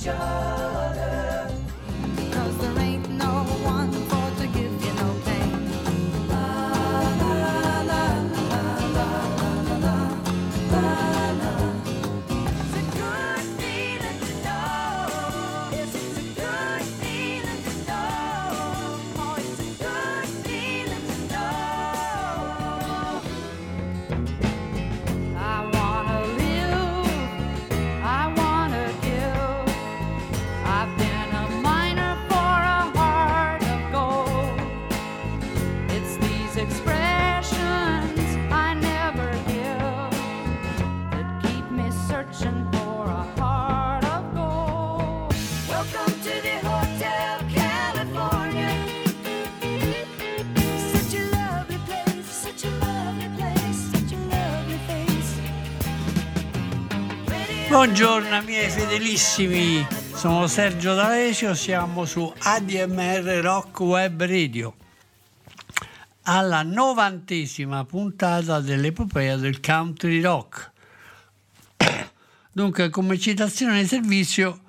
future. Buongiorno miei fedelissimi, sono Sergio D'Alesio, siamo su ADMR Rock Web Radio alla novantesima puntata dell'epopea del country rock. Dunque, come citazione di servizio,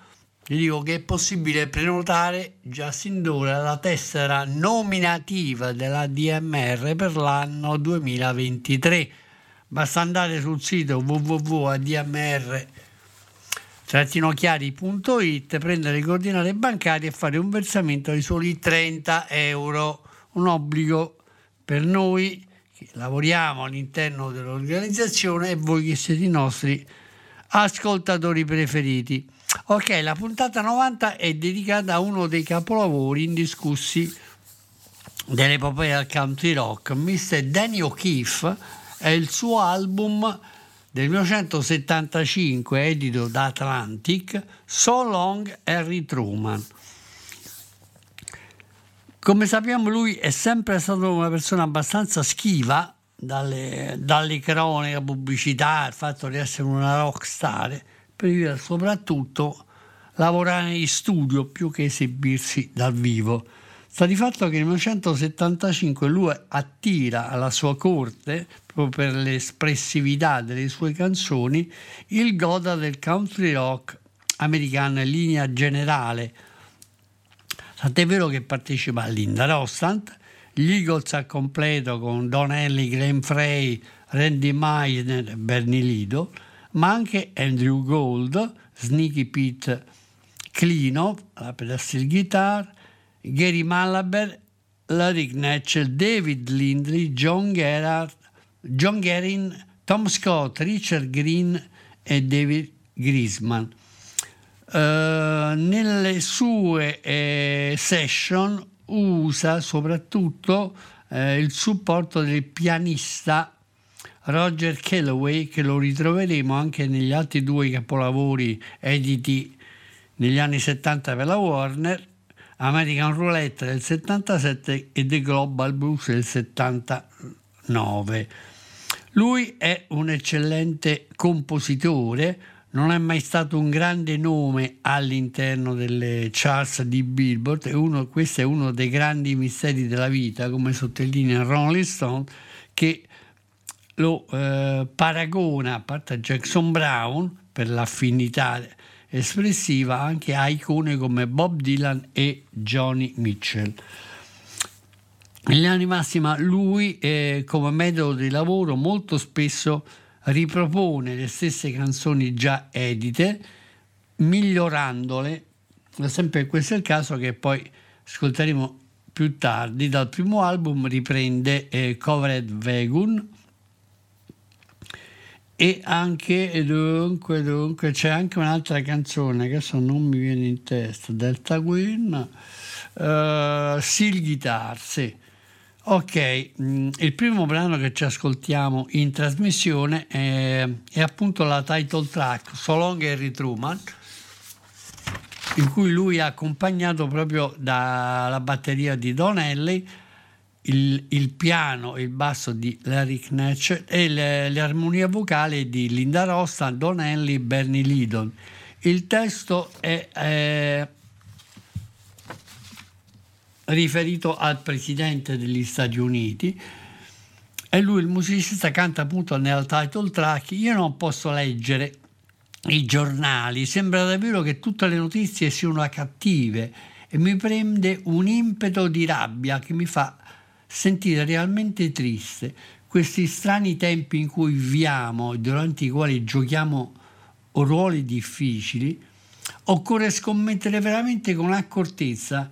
vi dico che è possibile prenotare già sin d'ora la tessera nominativa della DMR per l'anno 2023. Basta andare sul sito www.admr trattinochiari.it, prendere le coordinate bancarie e fare un versamento di soli 30 euro, un obbligo per noi che lavoriamo all'interno dell'organizzazione e voi che siete i nostri ascoltatori preferiti. Ok, la puntata 90 è dedicata a uno dei capolavori indiscussi dell'epopea del country rock, Mr. Danny O'Keefe, è il suo album del 1975 edito da Atlantic, So Long Harry Truman. Come sappiamo lui è sempre stato una persona abbastanza schiva dalle, dalle croniche, pubblicità, il fatto di essere una rock star, per soprattutto lavorare in studio più che esibirsi dal vivo. Sta di fatto che nel 1975 lui attira alla sua corte, proprio per l'espressività delle sue canzoni, il goda del country rock americano in linea generale. Tant'è vero che partecipa a Linda Rostand, gli Eagles a completo con Don Henley, Glenn Frey, Randy Meisner e Bernie Lido, ma anche Andrew Gold, Sneaky Pete Clino, la pedal guitar, Gary Malaber, Larry Knetchell, David Lindley, John Gerard, John Guerin, Tom Scott, Richard Green e David Grisman. Uh, nelle sue eh, session usa soprattutto eh, il supporto del pianista Roger Calloway che lo ritroveremo anche negli altri due capolavori editi negli anni 70 per la Warner American Roulette del 77 e The Global Blues del 79. Lui è un eccellente compositore, non è mai stato un grande nome all'interno delle charts di Billboard, e uno, questo è uno dei grandi misteri della vita, come sottolinea Rolling Stone, che lo eh, paragona, a parte Jackson Brown, per l'affinità espressiva anche a icone come Bob Dylan e Johnny Mitchell. Linea di massima lui eh, come metodo di lavoro molto spesso ripropone le stesse canzoni già edite, migliorandole, esempio questo è il caso che poi ascolteremo più tardi, dal primo album riprende eh, Covered Vegun, e anche dunque, dunque c'è anche un'altra canzone che adesso non mi viene in testa Delta Queen uh, Seal Guitar sì. ok mm, il primo brano che ci ascoltiamo in trasmissione è, è appunto la title track So Long Harry Truman in cui lui è accompagnato proprio dalla batteria di Don Henley il, il piano e il basso di Larry Knetch e le, le armonie vocali di Linda Rosta, Don Henley e Bernie Lidon. Il testo è eh, riferito al presidente degli Stati Uniti e lui, il musicista, canta appunto nel title track. Io non posso leggere i giornali, sembra davvero che tutte le notizie siano cattive e mi prende un impeto di rabbia che mi fa sentire realmente triste. Questi strani tempi in cui viviamo e durante i quali giochiamo ruoli difficili, occorre scommettere veramente con accortezza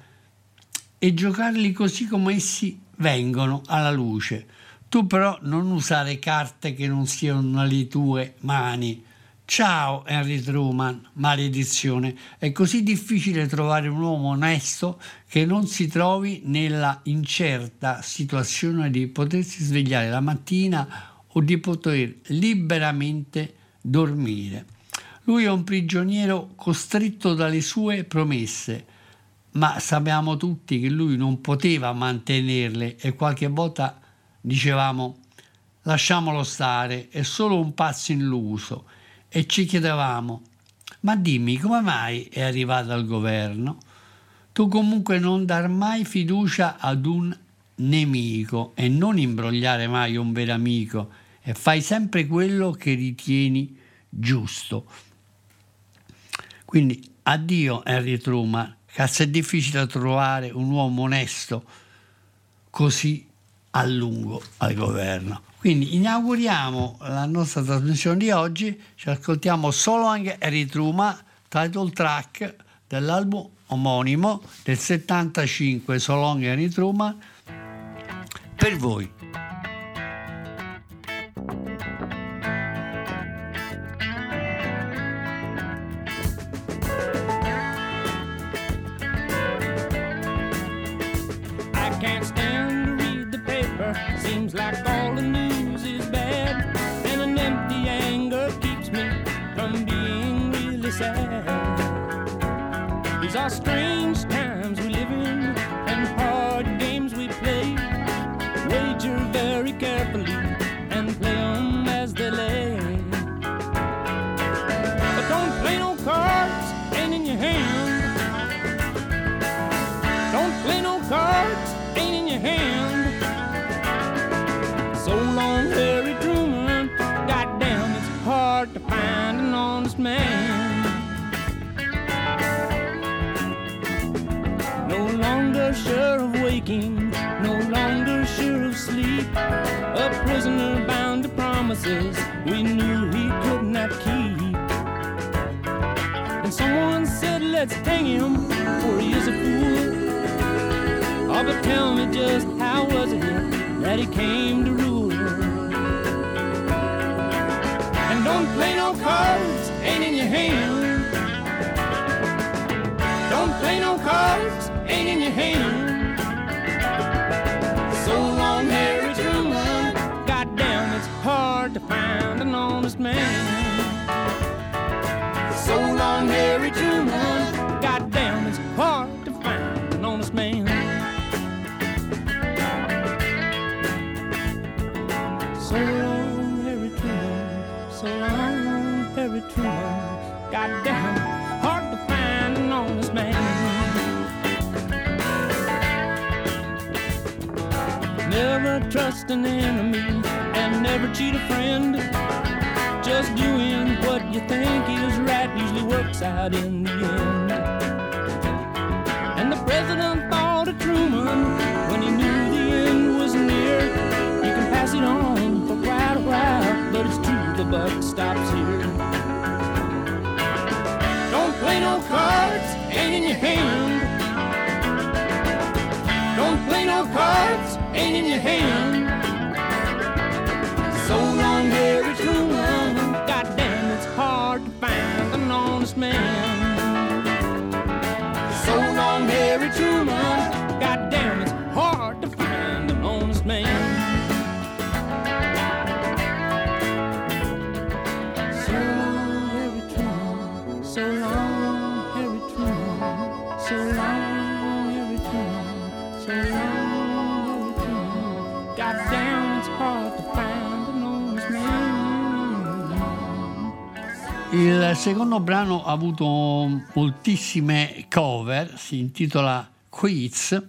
e giocarli così come essi vengono alla luce. Tu però non usare carte che non siano le tue mani. Ciao Henry Truman, maledizione. È così difficile trovare un uomo onesto che non si trovi nella incerta situazione di potersi svegliare la mattina o di poter liberamente dormire. Lui è un prigioniero costretto dalle sue promesse, ma sappiamo tutti che lui non poteva mantenerle e qualche volta dicevamo lasciamolo stare, è solo un pazzo illuso e ci chiedevamo ma dimmi come mai è arrivato al governo? Tu comunque non dar mai fiducia ad un nemico e non imbrogliare mai un vero amico e fai sempre quello che ritieni giusto. Quindi addio Henry Truman, cazzo è difficile trovare un uomo onesto così a lungo al governo. Quindi inauguriamo la nostra trasmissione di oggi, ci ascoltiamo solo anche Harry Truman, title track dell'album omonimo del 75 So Long Harry Truman per voi. Can't stand ice. Promises we knew he could not keep. And someone said, let's hang him, for he is a fool. Oh, but tell me just how was it that he came to rule? And don't play no cards, ain't in your hand. Don't play no cards, ain't in your hand. Never trust an enemy and never cheat a friend. Just doing what you think is right usually works out in the end. And the president thought of Truman when he knew the end was near. You can pass it on for quite a while, but it's true the buck stops here. Don't play no cards, ain't in your hand. Don't play no cards, ain't in your hand. So long, Harry Truman. Goddamn, it's hard to find an honest man. Il secondo brano ha avuto moltissime cover, si intitola Quiz.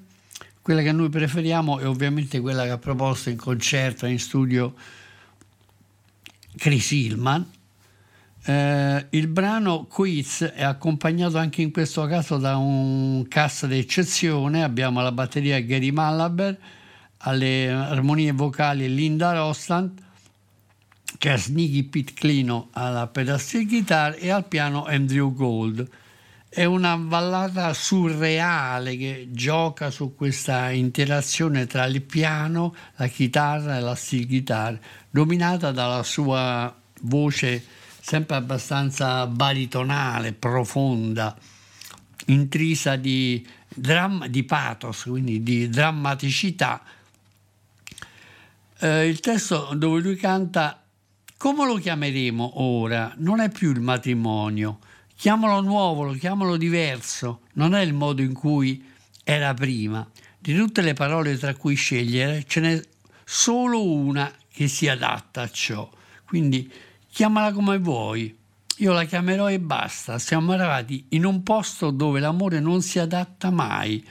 Quella che noi preferiamo è ovviamente quella che ha proposto in concerto e in studio Chris Hillman. Eh, il brano Quiz è accompagnato anche in questo caso da un cast d'eccezione. Abbiamo la batteria Gary Malaber, alle armonie vocali Linda Rostand, Sneaky Pete Clino alla pedal guitar e al piano Andrew Gold. È una ballata surreale che gioca su questa interazione tra il piano, la chitarra e la steel guitar, dominata dalla sua voce sempre abbastanza baritonale, profonda, intrisa di, dram- di pathos, quindi di drammaticità. Eh, il testo dove lui canta come lo chiameremo ora? Non è più il matrimonio. Chiamalo nuovo, chiamalo diverso. Non è il modo in cui era prima. Di tutte le parole tra cui scegliere, ce n'è solo una che si adatta a ciò. Quindi chiamala come vuoi. Io la chiamerò e basta. Siamo arrivati in un posto dove l'amore non si adatta mai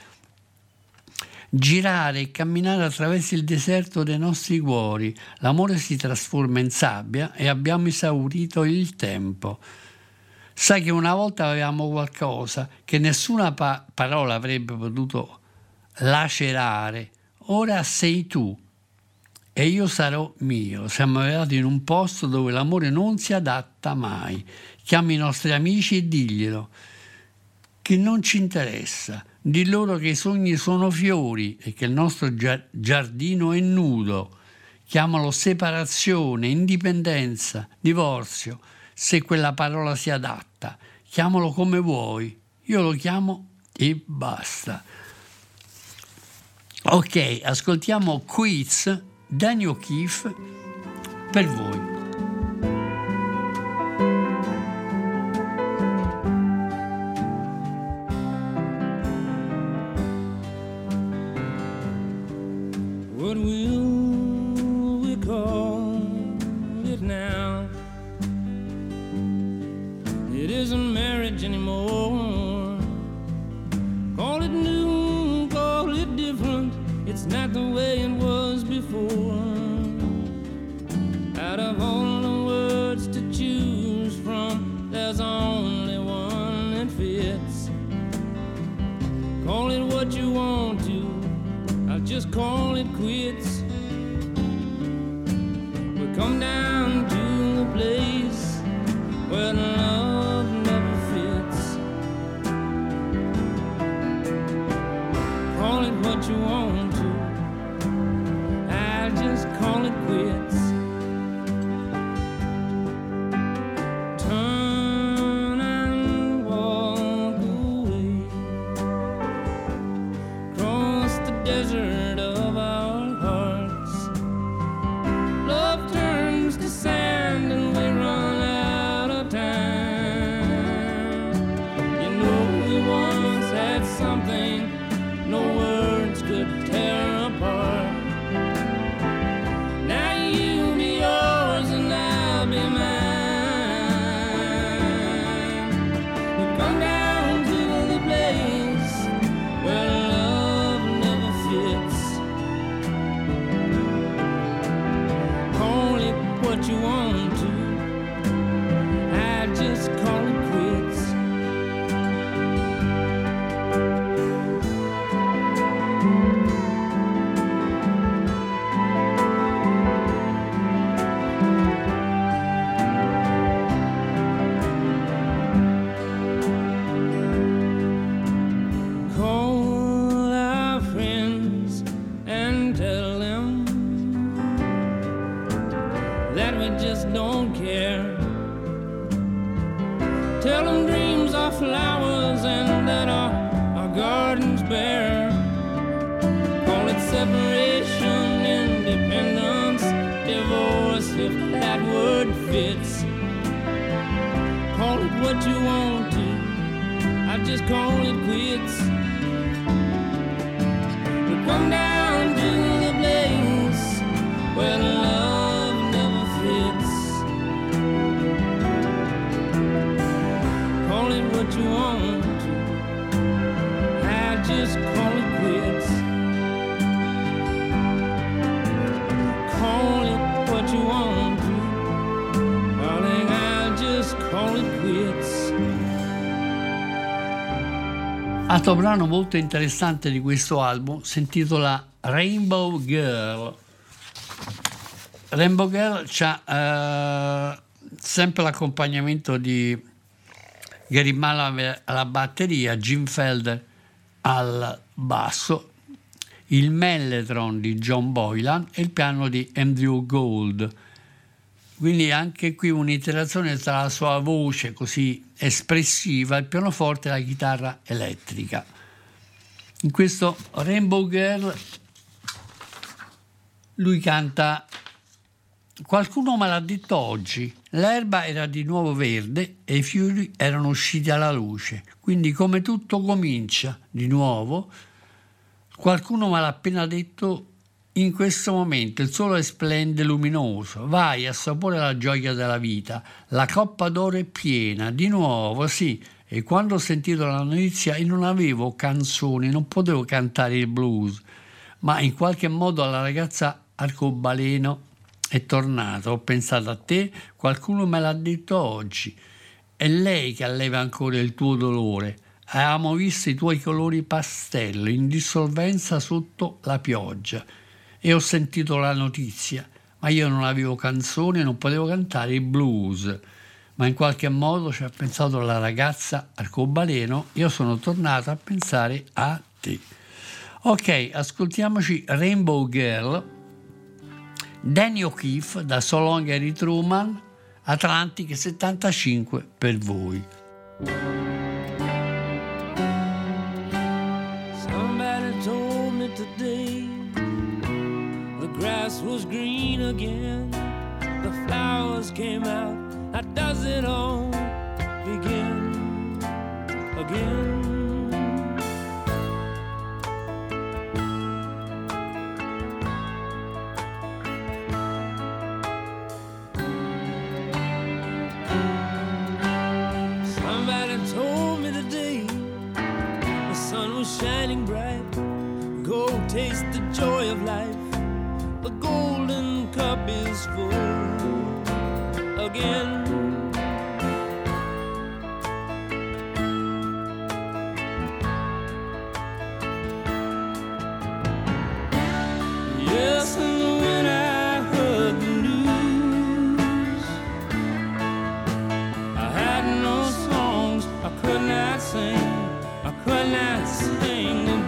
girare e camminare attraverso il deserto dei nostri cuori. L'amore si trasforma in sabbia e abbiamo esaurito il tempo. Sai che una volta avevamo qualcosa che nessuna pa- parola avrebbe potuto lacerare. Ora sei tu e io sarò mio. Siamo arrivati in un posto dove l'amore non si adatta mai. Chiami i nostri amici e diglielo che non ci interessa. Di loro che i sogni sono fiori e che il nostro gia- giardino è nudo. Chiamalo separazione, indipendenza, divorzio, se quella parola si adatta. Chiamalo come vuoi. Io lo chiamo e basta. Ok, ascoltiamo Quiz, Daniel Keefe, per voi. Just don't care. Tell them dreams are flowers and that our, our garden's bare. Call it separation, independence, divorce, if that word fits. Call it what you want to. I just call it quits. We come down you want to. I just call it quits. Call it what you want to. Darling, I just call it quits. Altro brano molto interessante di questo album si intitola Rainbow Girl. Rainbow Girl ha eh, sempre l'accompagnamento di Gary Mulligan alla batteria, Jim Felder al basso, il mellotron di John Boylan e il piano di Andrew Gold. Quindi anche qui un'interazione tra la sua voce così espressiva, il pianoforte e la chitarra elettrica. In questo Rainbow Girl lui canta Qualcuno me l'ha detto oggi, l'erba era di nuovo verde e i fiori erano usciti alla luce, quindi come tutto comincia di nuovo, qualcuno me l'ha appena detto in questo momento il sole splende luminoso, vai, assapore la gioia della vita, la coppa d'oro è piena, di nuovo, sì. E quando ho sentito la notizia io non avevo canzoni, non potevo cantare il blues, ma in qualche modo alla ragazza arcobaleno è tornata, ho pensato a te, qualcuno me l'ha detto oggi. È lei che alleva ancora il tuo dolore. Avevamo visto i tuoi colori pastello in dissolvenza sotto la pioggia e ho sentito la notizia, ma io non avevo canzoni e non potevo cantare il blues. Ma in qualche modo ci ha pensato la ragazza arcobaleno, io sono tornato a pensare a te. Ok, ascoltiamoci Rainbow Girl, Danny O'Keefe da So Long Harry Truman, Atlantic 75 per voi. Somebody told me today the grass was green again, the flowers came out. How does it all begin again? Shining bright. Go taste the joy of life. The golden cup is full again. dancing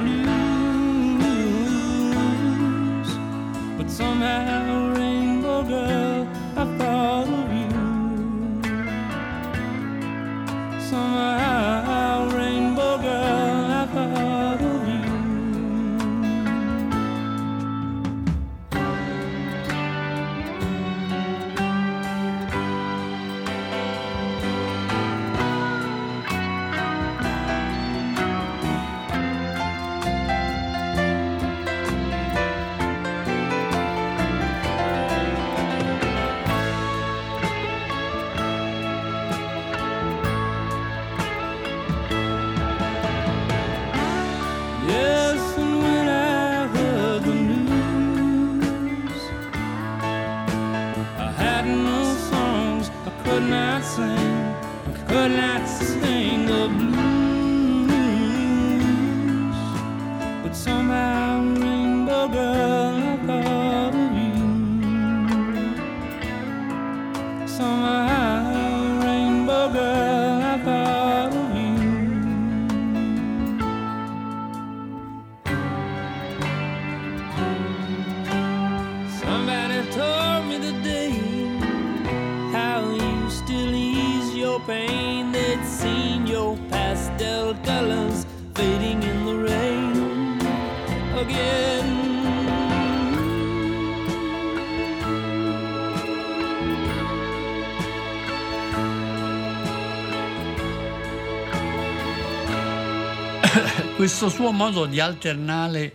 Questo suo modo di alternare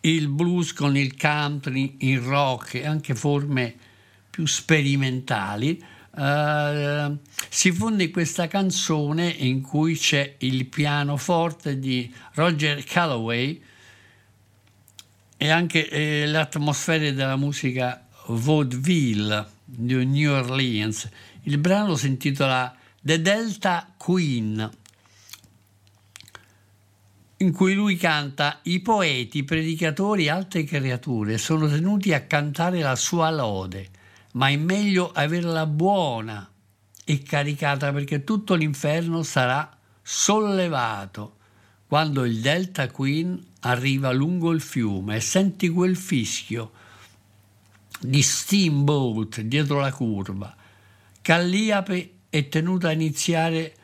il blues con il country, il rock e anche forme più sperimentali eh, si fonde in questa canzone in cui c'è il pianoforte di Roger Calloway e anche eh, le atmosfere della musica vaudeville di New Orleans. Il brano si intitola The Delta Queen. In cui lui canta i poeti, i predicatori e altre creature sono tenuti a cantare la sua lode, ma è meglio averla buona e caricata perché tutto l'inferno sarà sollevato quando il Delta Queen arriva lungo il fiume e senti quel fischio di steamboat dietro la curva. Calliope è tenuta a iniziare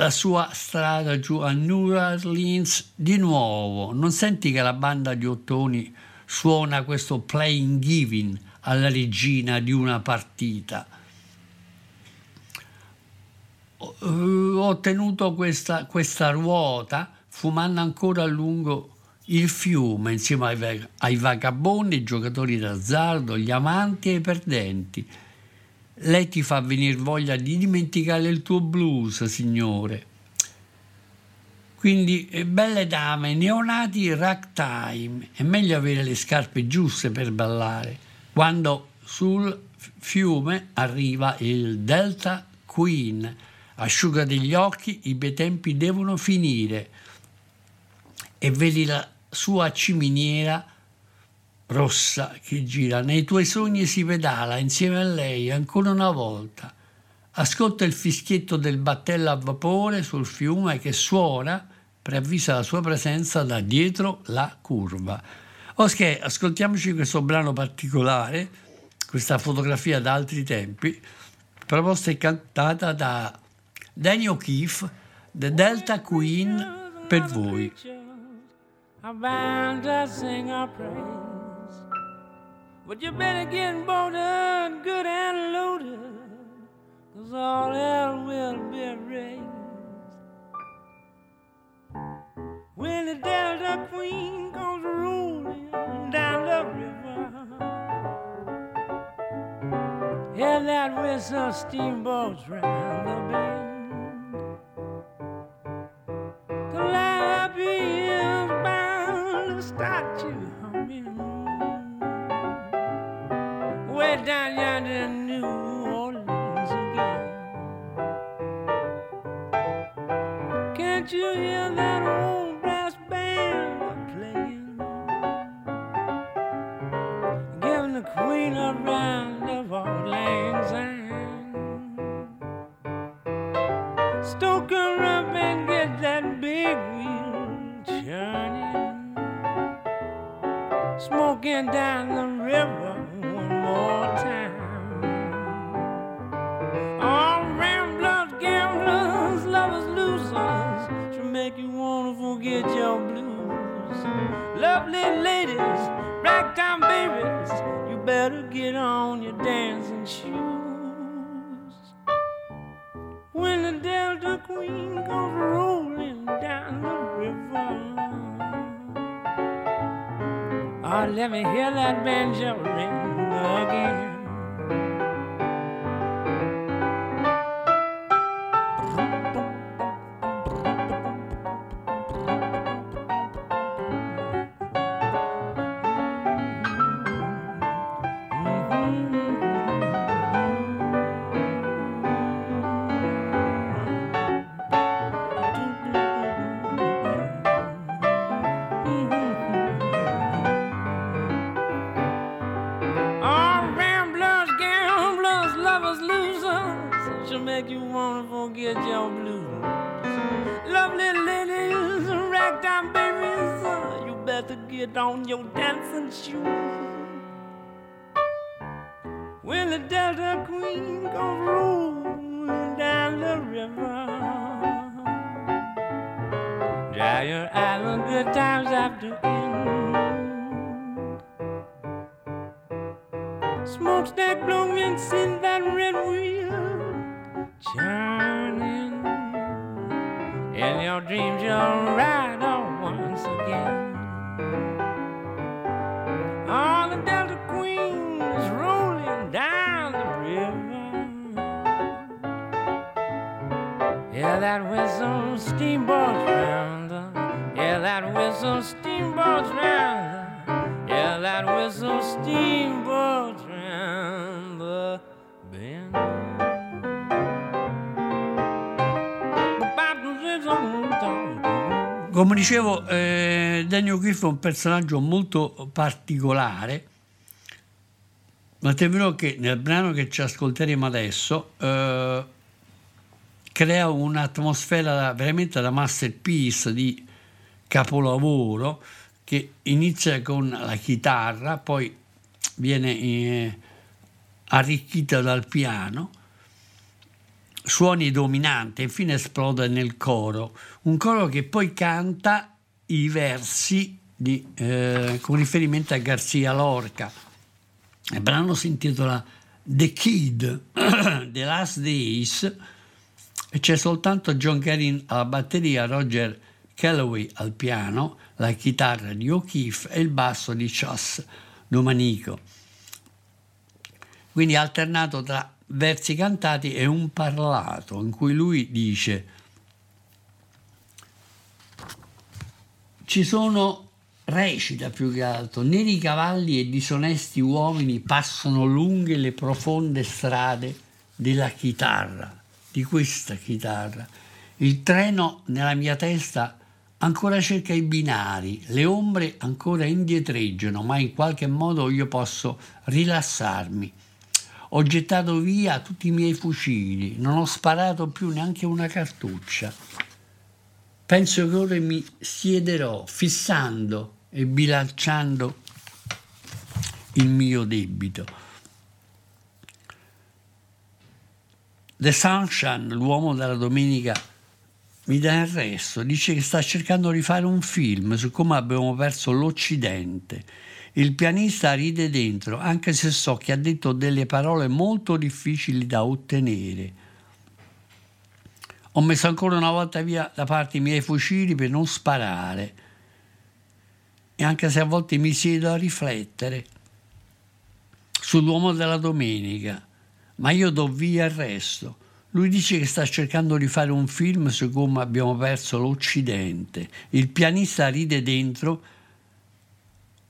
la sua strada giù a New Orleans di nuovo. Non senti che la banda di ottoni suona questo playing giving alla regina di una partita. Ho- Ho tenuto questa, questa ruota fumando ancora a lungo il fiume insieme ai, ai vagabondi, ai giocatori d'azzardo, gli amanti e ai perdenti. Lei ti fa venire voglia di dimenticare il tuo blues, signore. Quindi, eh, belle dame, neonati ragtime, è meglio avere le scarpe giuste per ballare. Quando sul fiume arriva il Delta Queen, asciugati gli occhi, i bei tempi devono finire e vedi la sua ciminiera rossa che gira. Nei tuoi sogni si pedala insieme a lei ancora una volta. Ascolta il fischietto del battello a vapore sul fiume che suona, preavvisa la sua presenza da dietro la curva. Ok, ascoltiamoci questo brano particolare, questa fotografia da altri tempi, proposta e cantata da Danny O'Keefe, The Delta Queen, per voi. But you better get bolted, good and loaded, cause all hell will be raised. When the Delta Queen comes rolling down the river, hear that whistle steamboats round the bend. Calliope bound to start you humming. Down yonder in New Orleans again. Can't you hear that old brass band playing? Giving the queen a round of old lang syne. Stoke her up and get that big wheel churning. Smoking down the Lovely ladies, ragtime babies, you better get on your dancing shoes. When the Delta Queen goes rolling down the river. Oh, let me hear that banjo ring again. È un personaggio molto particolare, ma terrò che nel brano che ci ascolteremo adesso eh, crea un'atmosfera veramente da masterpiece di capolavoro che inizia con la chitarra, poi viene eh, arricchita dal piano, suoni dominanti e infine esplode nel coro, un coro che poi canta i versi di, eh, con riferimento a Garcia Lorca. Il brano si intitola The Kid, The Last Days, e c'è soltanto John Carin alla batteria, Roger Calloway al piano, la chitarra di O'Keefe e il basso di Chas Domanico. Quindi alternato tra versi cantati e un parlato in cui lui dice ci sono recita più che altro neri cavalli e disonesti uomini passano lunghe le profonde strade della chitarra di questa chitarra il treno nella mia testa ancora cerca i binari le ombre ancora indietreggiano ma in qualche modo io posso rilassarmi ho gettato via tutti i miei fucili, non ho sparato più neanche una cartuccia. Penso che ora mi siederò fissando e bilanciando il mio debito. The Sunshine, l'uomo della domenica, mi dà il resto, dice che sta cercando di fare un film su come abbiamo perso l'Occidente. Il pianista ride dentro, anche se so che ha detto delle parole molto difficili da ottenere. Ho messo ancora una volta via da parte i miei fucili per non sparare. E anche se a volte mi siedo a riflettere sull'uomo della domenica, ma io do via il resto. Lui dice che sta cercando di fare un film su come abbiamo perso l'Occidente. Il pianista ride dentro,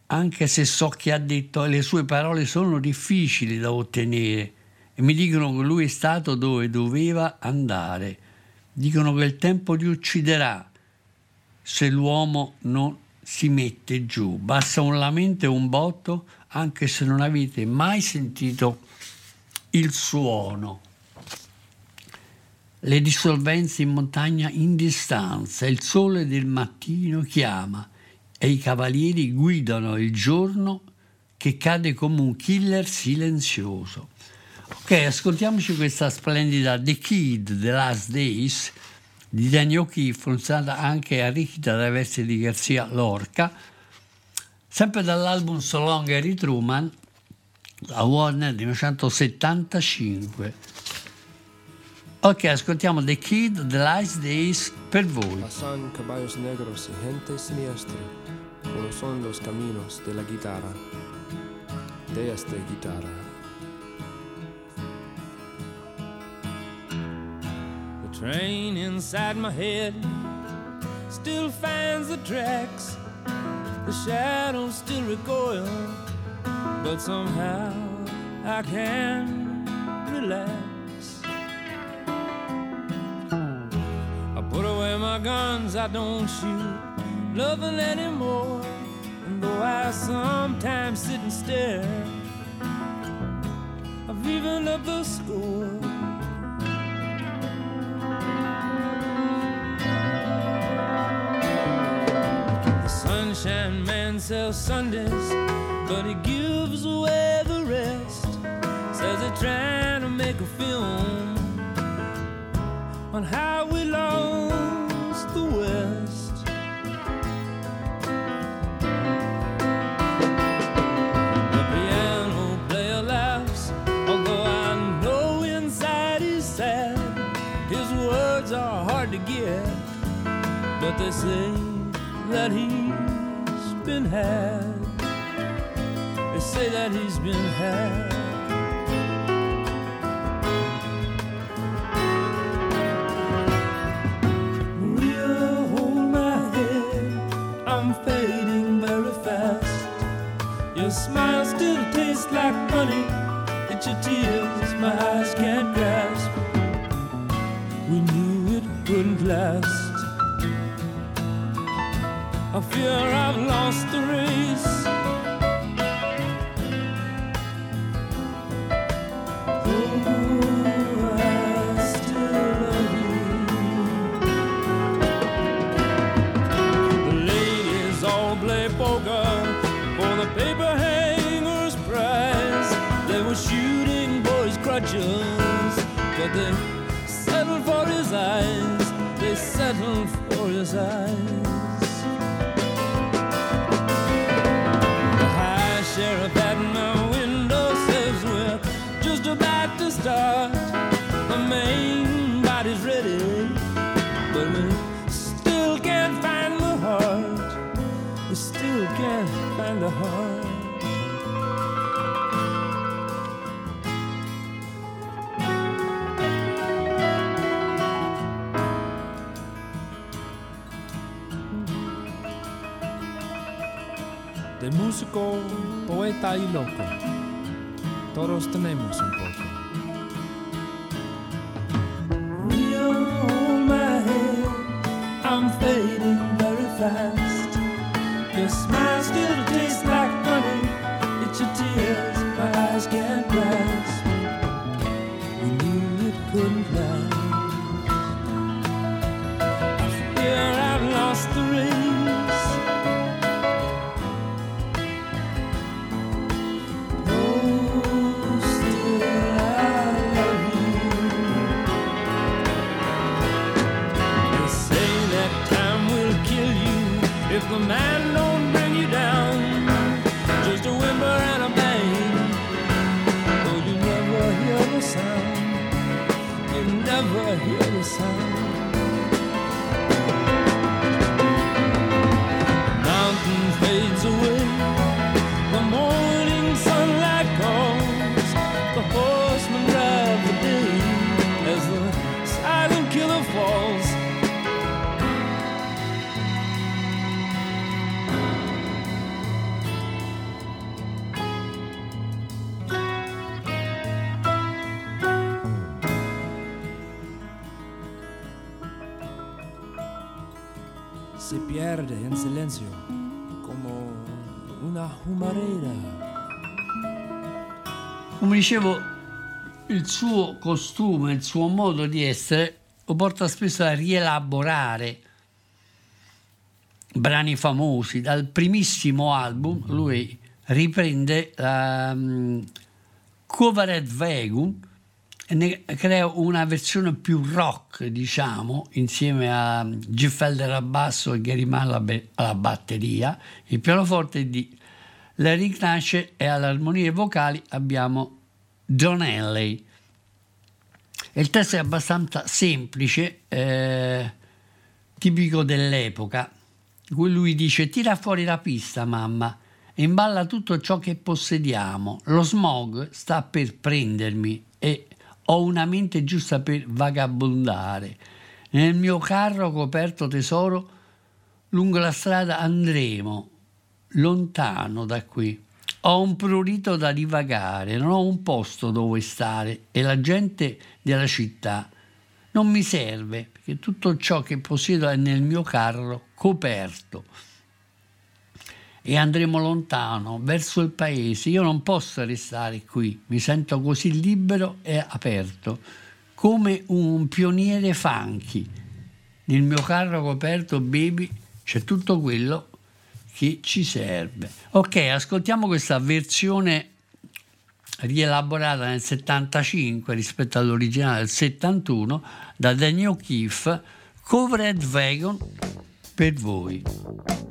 anche se so che ha detto le sue parole sono difficili da ottenere e mi dicono che lui è stato dove doveva andare. Dicono che il tempo li ucciderà se l'uomo non si mette giù. Basta un lamento e un botto anche se non avete mai sentito il suono. Le dissolvenze in montagna in distanza, il sole del mattino chiama e i cavalieri guidano il giorno che cade come un killer silenzioso. Ok, ascoltiamoci questa splendida The Kid, The Last Days di O'Keefe, usata anche arricchita dai versi di Garcia Lorca, sempre dall'album So Long Harry Truman, la Warner del 1975. Ok, ascoltiamo The Kid, The Last Days per voi. Pasan caballos negros y gente siniestra, como son los caminos de la guitarra, de esta guitarra. Train inside my head still finds the tracks. The shadows still recoil, but somehow I can relax. I put away my guns, I don't shoot nothing anymore. And though I sometimes sit and stare, I've evened up the score. Sells Sundays, but he gives away the rest. Says they're trying to make a film on how we lost the West. The piano player laughs, although I know inside he's sad. His words are hard to get, but they say that he's They say that he's been had. Maria, hold my head. I'm fading very fast. Your smile still tastes like honey. It's your tears my eyes can't grasp. We knew it wouldn't last. I fear I've lost the race. Oh, I still love you. The ladies all for the paper hanger's prize. They were shooting boys' crutches, but they settled for his eyes. They settled for his eyes. The heart. De músico, poeta y loco, todos tenemos un poco. Hold my hand, I'm fading very fast. Se pierde en silencio como una humareda. Come dicevo, il suo costume, il suo modo di essere lo porta spesso a rielaborare brani famosi. Dal primissimo album lui riprende um, Covered Vegun e ne crea una versione più rock, diciamo, insieme a Giffelder al basso e Gary Mann alla, batteria. Il pianoforte di Larry Knash e alle armonie vocali abbiamo Don Henley. E il testo è abbastanza semplice, eh, tipico dell'epoca, lui dice tira fuori la pista mamma e imballa tutto ciò che possediamo. Lo smog sta per prendermi e ho una mente giusta per vagabondare. Nel mio carro coperto tesoro lungo la strada andremo, lontano da qui. Ho un prurito da divagare, non ho un posto dove stare e la gente della città non mi serve perché tutto ciò che possiedo è nel mio carro coperto. E andremo lontano, verso il paese. Io non posso restare qui, mi sento così libero e aperto, come un pioniere funky. Nel mio carro coperto, baby, c'è tutto quello che ci serve. Ok, ascoltiamo questa versione rielaborata nel 75 rispetto all'originale del 71 da Daniel O'Keefe, Covered Wagon per voi.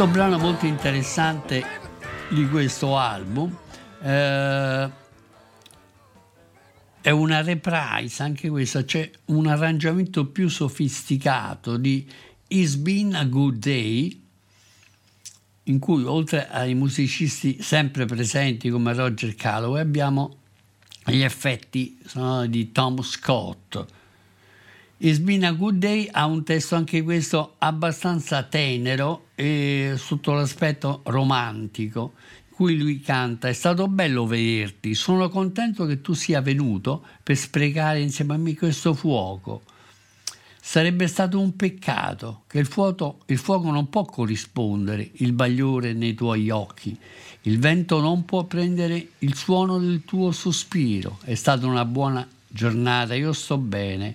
Altro brano molto interessante di questo album eh, è una reprise, anche questa, c'è un arrangiamento più sofisticato di It's Been a Good Day, in cui oltre ai musicisti sempre presenti come Roger Calloway abbiamo gli effetti sonori di Tom Scott. It's Been a Good Day ha un testo anche questo abbastanza tenero e sotto l'aspetto romantico, cui lui canta È stato bello vederti, sono contento che tu sia venuto per sprecare insieme a me questo fuoco. Sarebbe stato un peccato che il fuoco, il fuoco non può corrispondere il bagliore nei tuoi occhi, il vento non può prendere il suono del tuo sospiro. È stata una buona giornata, io sto bene.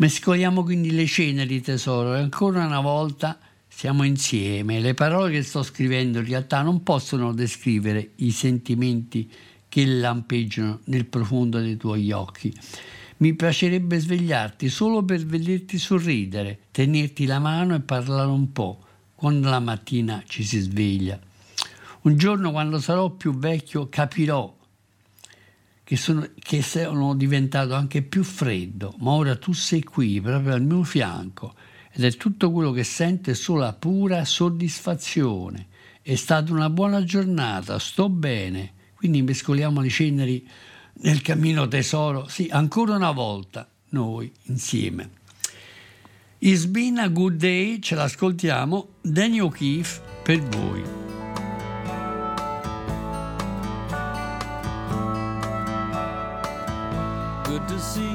Mescoliamo quindi le ceneri, tesoro, e ancora una volta siamo insieme. Le parole che sto scrivendo in realtà non possono descrivere i sentimenti che lampeggiano nel profondo dei tuoi occhi. Mi piacerebbe svegliarti solo per vederti sorridere, tenerti la mano e parlare un po' quando la mattina ci si sveglia. Un giorno quando sarò più vecchio capirò che sono, che sono diventato anche più freddo, ma ora tu sei qui, proprio al mio fianco, ed è tutto quello che sento è solo la pura soddisfazione. È stata una buona giornata, sto bene, quindi mescoliamo le ceneri nel cammino tesoro, sì, ancora una volta, noi insieme. It's been a good day, ce l'ascoltiamo, Daniel O'Keefe per voi. To see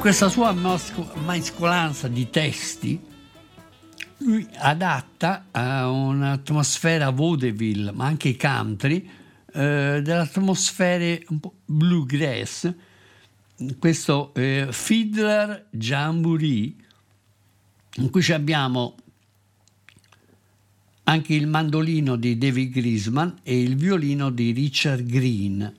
questa sua mescolanza di testi, lui adatta a un'atmosfera vaudeville, ma anche country, eh, delle atmosfere un po' bluegrass. Questo eh, Fiddler Jamboree, in cui abbiamo anche il mandolino di David Grisman e il violino di Richard Green,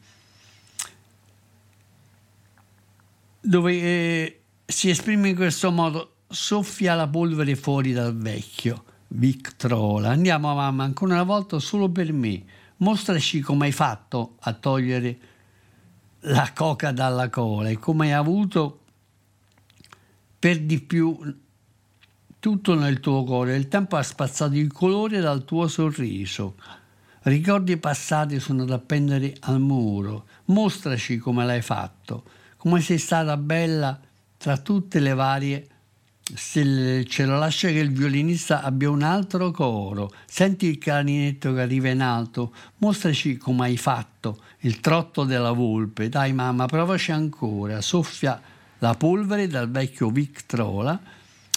dove eh, si esprime in questo modo, soffia la polvere fuori dal vecchio, Victrola, andiamo mamma ancora una volta solo per me, mostraci come hai fatto a togliere la coca dalla cola e come hai avuto per di più tutto nel tuo cuore. Il tempo ha spazzato il colore dal tuo sorriso. Ricordi passati sono da appendere al muro. Mostraci come l'hai fatto, come sei stata bella tra tutte le varie stelle del cielo. Lascia che il violinista abbia un altro coro. Senti il clarinetto che arriva in alto. Mostraci come hai fatto il trotto della volpe. Dai mamma, provaci ancora. Soffia la polvere dal vecchio Victrola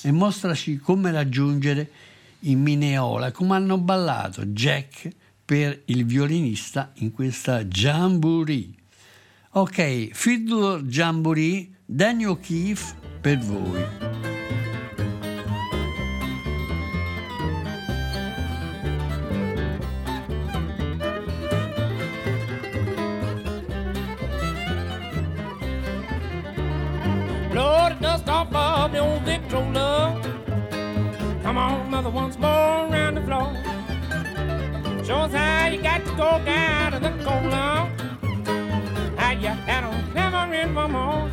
e mostraci come raggiungere in Mineola, come hanno ballato Jack per il violinista in questa Jamboree. Ok, Fiddler Jamboree, Daniel O'Keefe per voi. Off of the old Victrola. Come on, mother, once more around the floor. Show us how you got to go out of the cola. On never in one more.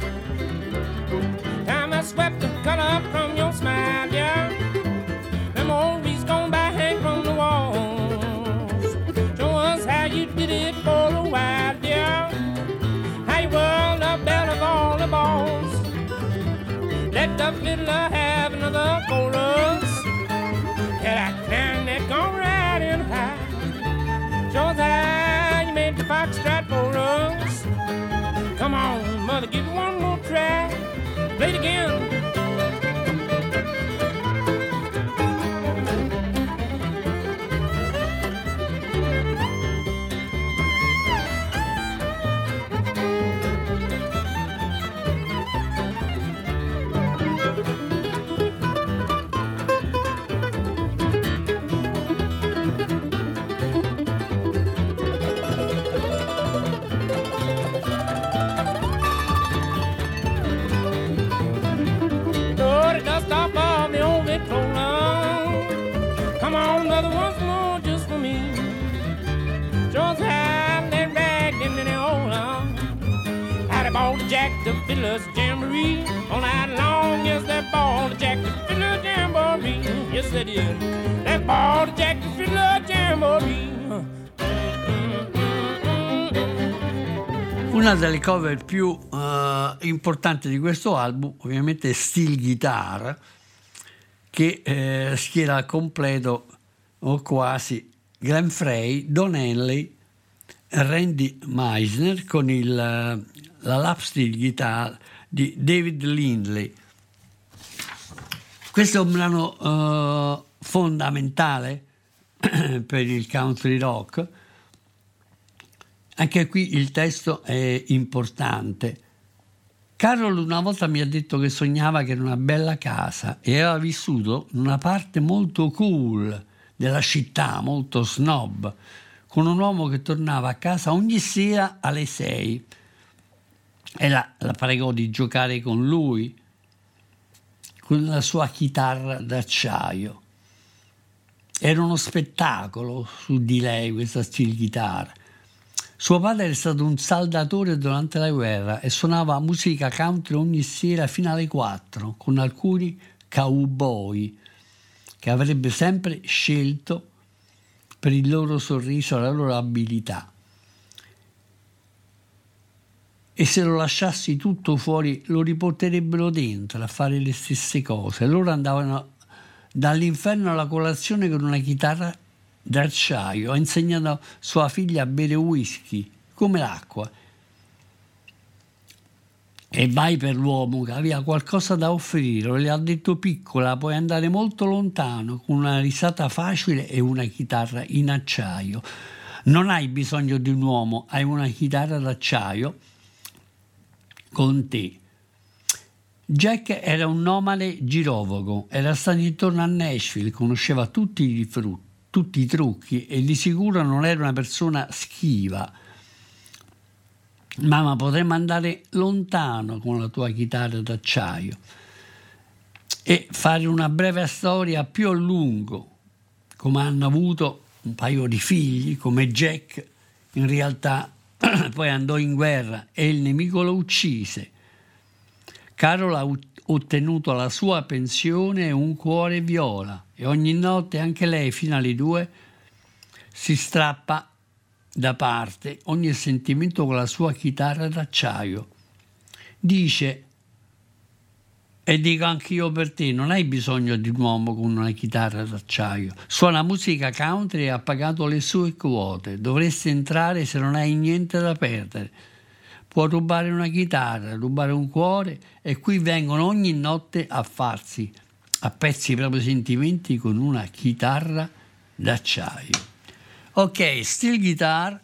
Time I swept the color from your smile, yeah. Memories gone by hang from the walls. Show us how you did it for a while, yeah. How you whirled the bell of all the balls. Let the fiddler have another chorus. I found that clarinet gone right in high. Show us how you made the for us. Come on, mother, give it one more try. Play it again. Come on, mother, once more just for me. Just how they ragged him in the old Had a ball to Jack the Fiddler's Jamboree. All night long, yes, that ball to Jack the Fiddler's Jamboree. Yes, they did. That ball to Jack the Fiddler's Jamboree. Una delle cover più eh, importanti di questo album ovviamente è Steel Guitar che eh, schiera al completo o quasi Glenn Frey, Don Henley Randy Meisner con il, eh, la lap steel guitar di David Lindley. Questo è un brano eh, fondamentale per il country rock anche qui il testo è importante. Carol una volta mi ha detto che sognava che era una bella casa e aveva vissuto in una parte molto cool della città, molto snob, con un uomo che tornava a casa ogni sera alle sei e la, la pregò di giocare con lui, con la sua chitarra d'acciaio. Era uno spettacolo su di lei questa steel guitar. Suo padre è stato un saldatore durante la guerra e suonava musica country ogni sera fino alle 4 con alcuni cowboy che avrebbe sempre scelto per il loro sorriso la loro abilità. E se lo lasciassi tutto fuori lo riporterebbero dentro a fare le stesse cose. Loro andavano dall'inferno alla colazione con una chitarra d'acciaio, ha insegnato sua figlia a bere whisky come l'acqua. e vai per l'uomo che aveva qualcosa da offrire, le ha detto piccola, puoi andare molto lontano con una risata facile e una chitarra in acciaio. Non hai bisogno di un uomo, hai una chitarra d'acciaio con te. Jack era un nomade girovago, era stato intorno a Nashville, conosceva tutti i, fru- tutti i trucchi e di sicuro non era una persona schiva. Mamma, potremmo andare lontano con la tua chitarra d'acciaio e fare una breve storia più a lungo, come hanno avuto un paio di figli, come Jack, in realtà poi andò in guerra e il nemico lo uccise. Carol ha ut- ottenuto la sua pensione e un cuore viola e ogni notte anche lei fino alle due si strappa da parte ogni sentimento con la sua chitarra d'acciaio. Dice, e dico anch'io per te, non hai bisogno di un uomo con una chitarra d'acciaio. Suona musica country e ha pagato le sue quote. Dovresti entrare se non hai niente da perdere. Può rubare una chitarra, rubare un cuore e qui vengono ogni notte a farsi a pezzi i propri sentimenti con una chitarra d'acciaio. Ok, steel guitar,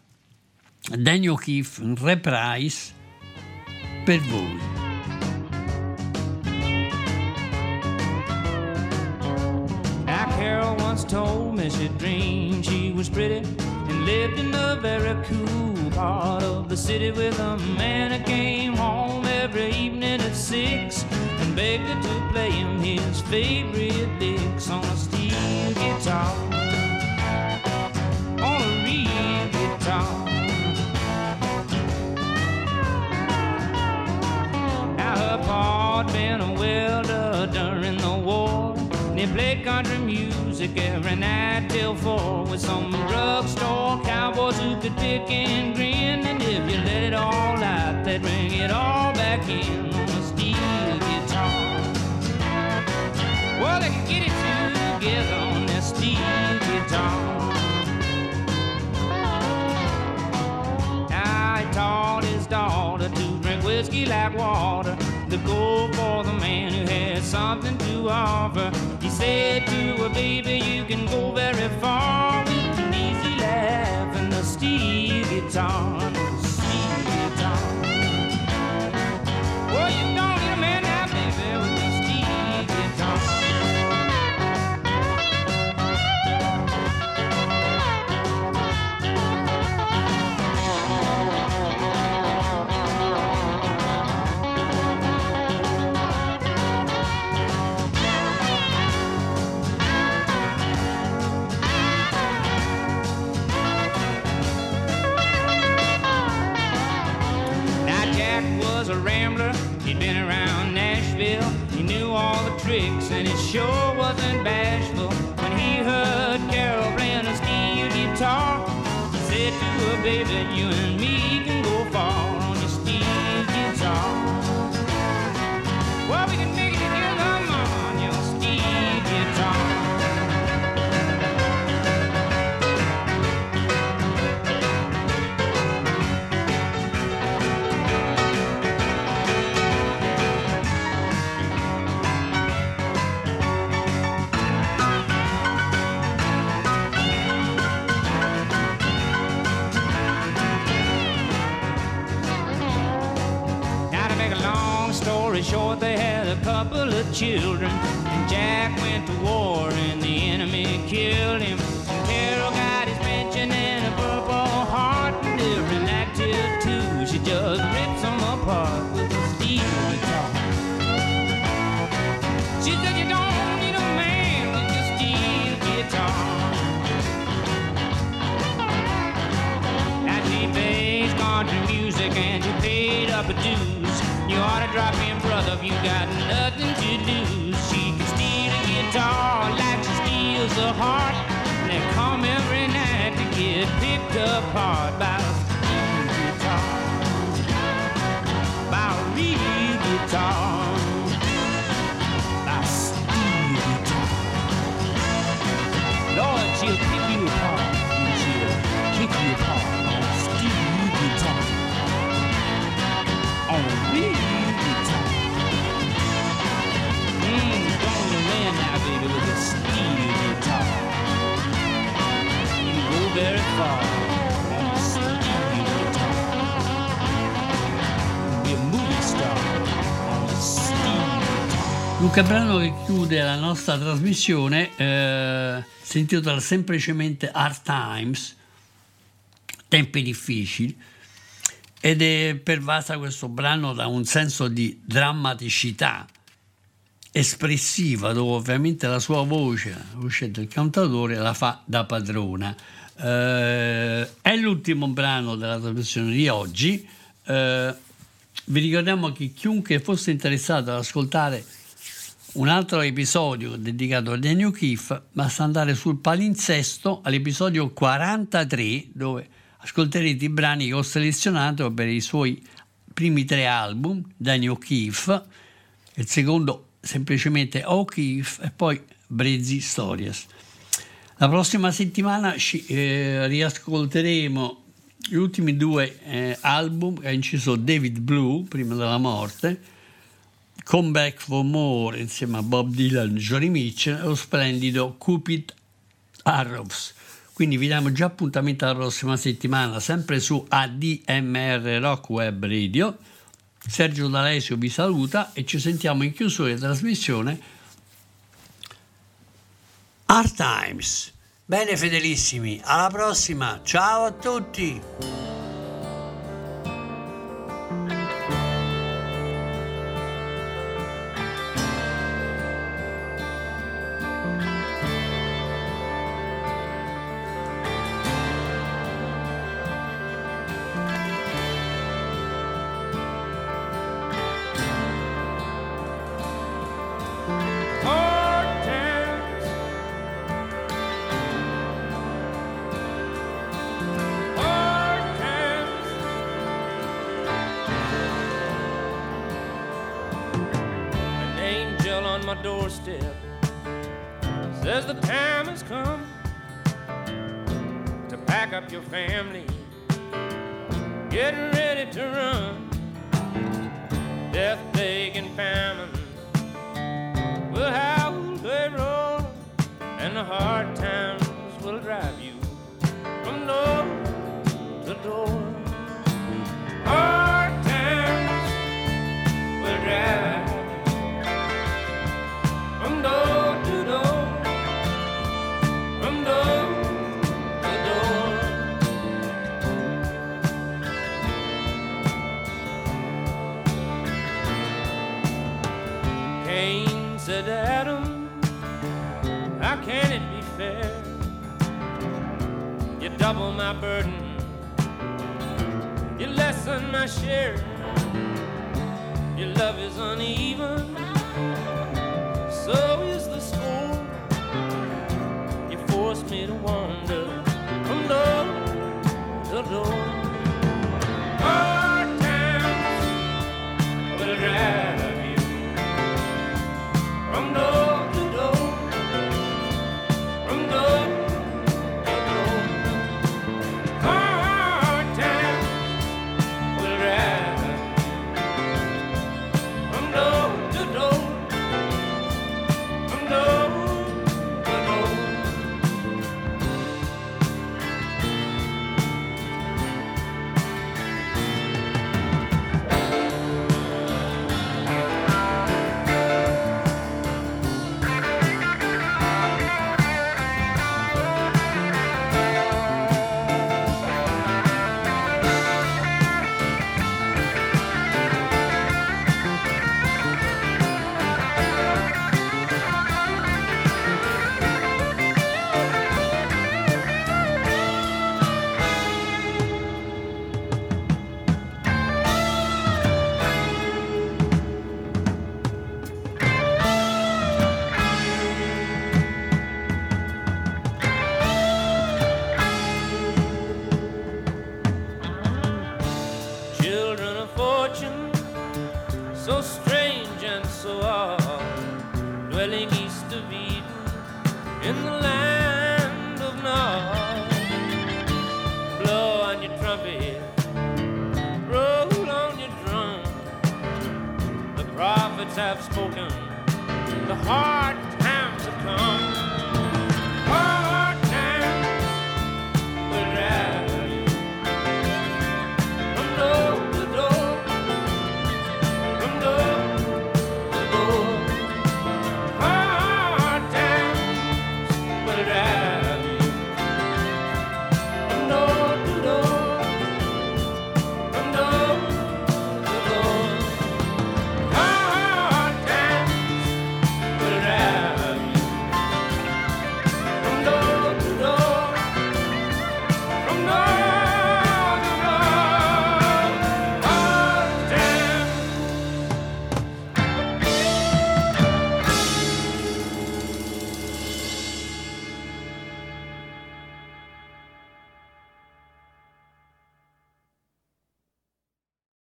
Daniel O'Keefe, un reprise per voi. Carol once told me she dreamed she was pretty and lived in a very cool part of the city with a man who came home every evening at six and begged her to play him his favorite licks on a steel guitar. Music every night till four with some drugstore cowboys who could pick and grin. And if you let it all out, they'd bring it all back in on a steel guitar. Well, they could get it together on that steel guitar. Now he taught his daughter to drink whiskey like water, to go for the man who had something to offer. He said to her, baby, you can go very far with an easy laugh and a steel guitar. Tricks and he sure wasn't bashful. When he heard Carol playing a steel guitar, he said to her, baby, you children, Luca Brano che chiude la nostra trasmissione eh, si intitola semplicemente Hard Times, tempi difficili, ed è pervasa questo brano da un senso di drammaticità espressiva dove ovviamente la sua voce, la voce del cantatore, la fa da padrona. Eh, è l'ultimo brano della trasmissione di oggi. Eh, vi ricordiamo che chiunque fosse interessato ad ascoltare un altro episodio dedicato a Daniel Keefe basta andare sul palinsesto all'episodio 43 dove ascolterete i brani che ho selezionato per i suoi primi tre album Daniel Keefe il secondo semplicemente O'Keefe e poi Brezzi Stories la prossima settimana ci eh, riascolteremo gli ultimi due eh, album che ha inciso David Blue prima della morte Come Back for More insieme a Bob Dylan e Johnny Mitchell e lo splendido Cupid Arrows. Quindi vi diamo già appuntamento alla prossima settimana, sempre su ADMR Rock Web Radio. Sergio D'Alesio vi saluta e ci sentiamo in chiusura di trasmissione Hard Times. Bene fedelissimi, alla prossima, ciao a tutti! Doorstep says the time has come to pack up your family. Get ready to run. Death, plague, and famine will howl, they roll, and the hard times will drive you from door to door. Hard double my burden, you lessen my share. Your love is uneven, so is the score. You force me to wander from door to door.